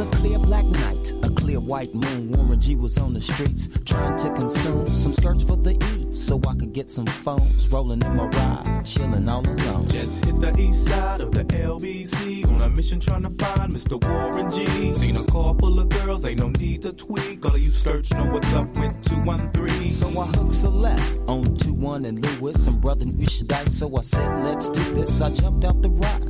was a clear black night, a clear white moon. Warren G was on the streets trying to consume some skirts for the E so I could get some phones. Rolling in my ride, chilling all alone. Just hit the east side of the LBC on a mission trying to find Mr. Warren G. Seen a car full of girls, ain't no need to tweak. All of you search know what's up with 213. So I hooked select on 21 and Lewis. Some brother should die, so I said, let's do this. I jumped out the ride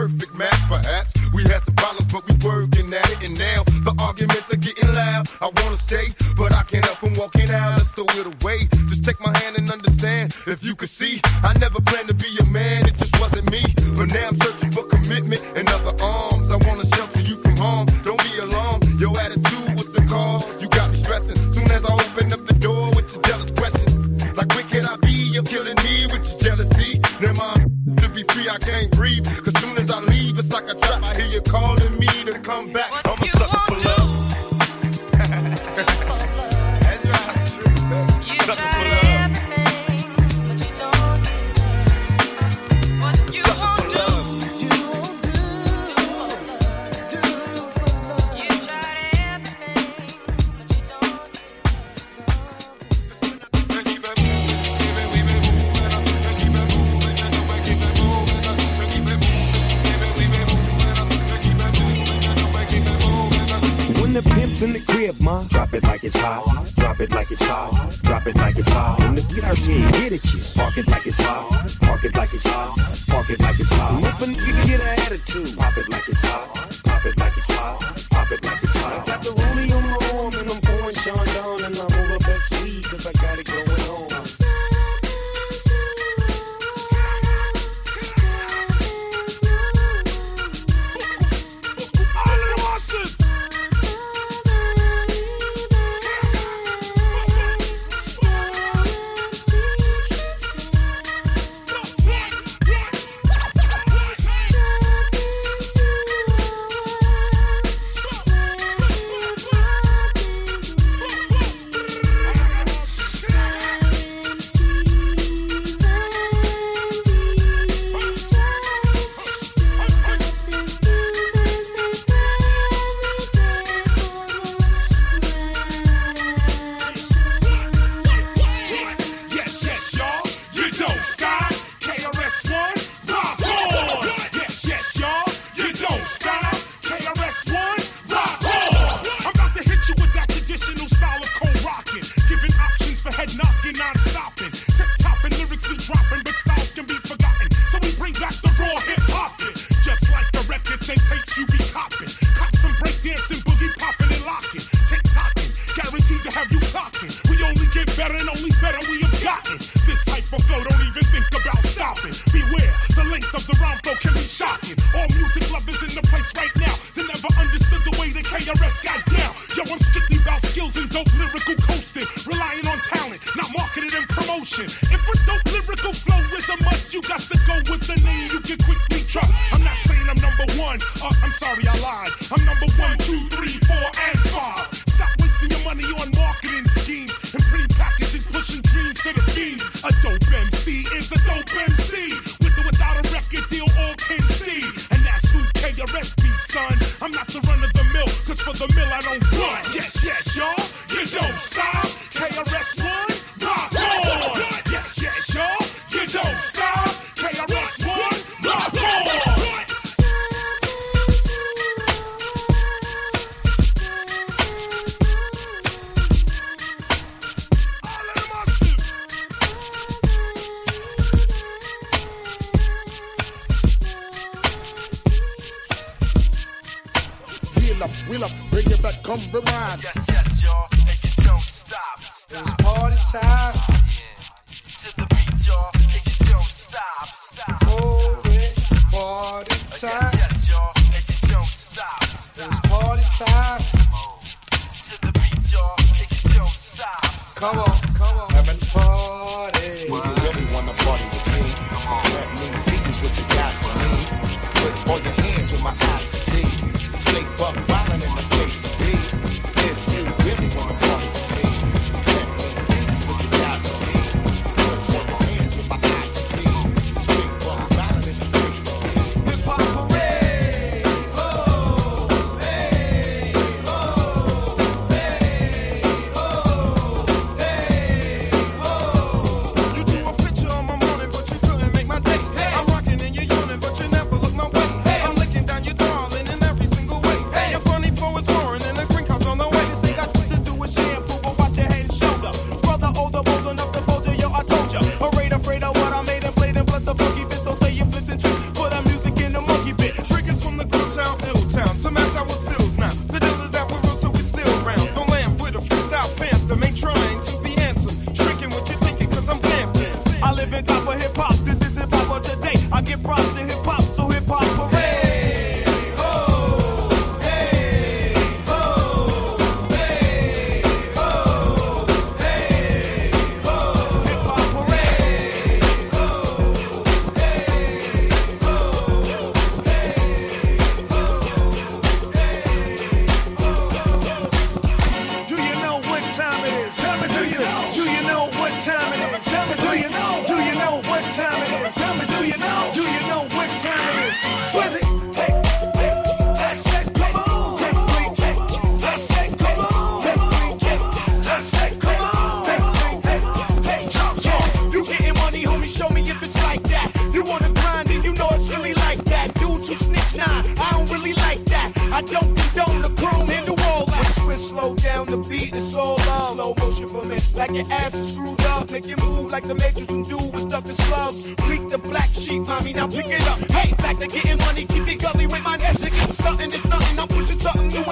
Perfect match, perhaps. We had some problems, but we working at it. And now the arguments are getting loud. I wanna stay, but I can't help from walking out. Let's throw it away. Just take my hand and understand. If you could see, I never planned to be a man. It just wasn't me. But now I'm searching for commitment and other arms. I wanna shelter you from harm. Don't be alarmed. Your attitude was the cause. You got me stressing. Soon as I open up the door with your jealous questions. Like, where can I be? You're killing me with your jealousy. Now my to be free, I can't breathe. Cause soon as come back. Get at you, park it like it's hot. Park it like it's hot. Park it like it's hot. If a nigga get an attitude, pop it shocking. All music lovers the mill I don't want. Bring like your ass is screwed up. Make you move like the matrix can do with stuff in slugs. Bleak the black sheep, mommy, now pick it up. Hey, back to getting money, keep it gully with my ass again. Something is nothing, I'm pushing something new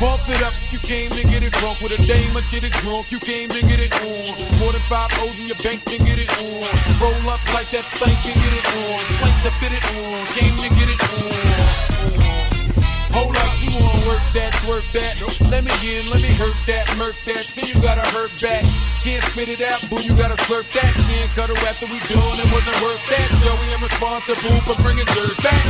bump it up. You came to get it drunk with a dame or get it drunk. You came to get it on. More than five O's in your bank to get it on. Roll up like that thing can get it on. Plank to fit it on. Came to get it on. Hold up, you wanna work that, work that. Let me in, let me hurt that, murk that. Till you gotta hurt back. Can't spit it out, boo, you gotta slurp that. Can't cut her after we done, it wasn't worth that. Joey, I'm responsible for bringing dirt back.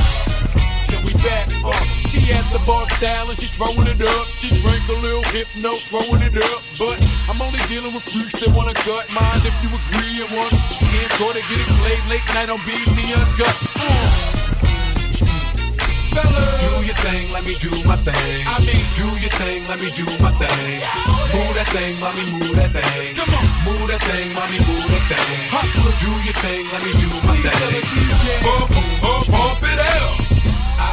Then we back, uh, she at the bar style and she throwing it up. She drank a little hypno, throwing it up. But I'm only dealing with freaks that wanna cut mine if you agree at once. Can't go to get it played late night on BET Uncut. Uh. Fellas. Do your thing, let me do my thing. I mean, do your thing, let me do my thing. Move that thing, mommy, move that thing. Come on, move that thing, mommy, move that thing. Hustle, do your thing, let me do my thing. Pump, pump, pump it up.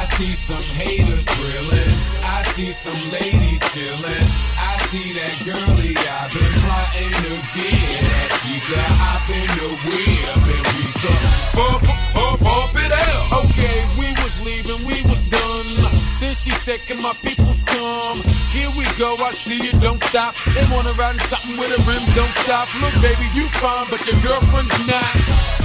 I see some haters drilling. I see some ladies chilling. I see that girlie I've been plotting to get at. She got hop in the whip and we come pump, pump, pump it up. Okay, we was leaving, we was done. Then she said, Can my peoples come? Here we go, I see you, don't stop. They wanna ride in something with a rim, don't stop. Look, baby, you fine, but your girlfriend's not.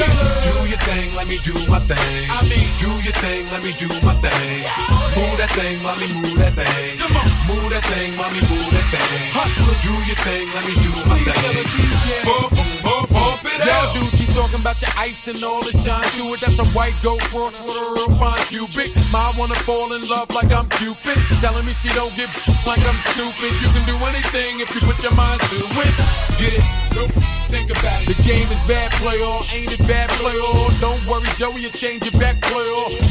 Do your thing, let me do my thing. I mean, do your thing, let me do my thing. Move that thing, mommy, move that thing. Come on, move that thing, mommy, move that thing. Hustle, do your thing, let me do my thing. Pump, pump, pump it out. Talking about your ice and all the shine to it. That's a white goat cross with a real fine cubic. Ma wanna fall in love like I'm Cupid. Telling me she don't get like I'm stupid. You can do anything if you put your mind to it. Get it? Nope. Think about it. The game is bad play ain't it bad play? Don't worry, Joey, you change your back play.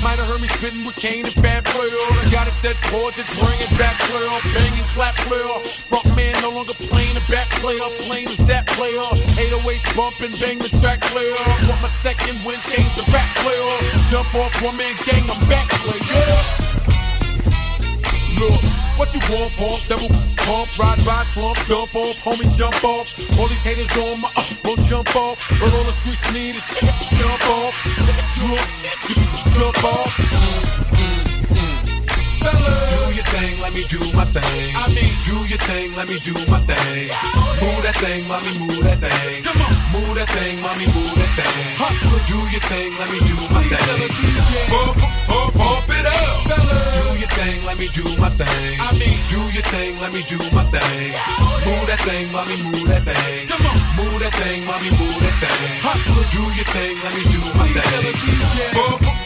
Might have heard me spitting with Kane and bad play. I got it set just bring it back play. Bang and clap play. Front man no longer playing the back play all. Plain as that play all. 808 bump and bang the track play all. Want my second win, change the back play all. Jump off one man gang, I'm back play yeah. Look, what you want, pump, double pump, ride by, slump, jump off, homie, jump off. All these haters on my uh, up, won't jump off. But all the streets need is jump off, jump, jump off. Do your thing, let me do my thing. I mean, do your thing, let me do my thing. Move that thing, mommy, move that thing. Come on, move that thing, mommy, move that thing. Hustle, do your thing, let me do my thing. Pump, pump, pump it up. Do your thing, let me do my thing. I mean, do your thing, let me do my thing. Move that thing, mommy, move that thing. Come on, move that thing, mommy, move that thing. Hustle, do your thing, let me do my thing. Pump,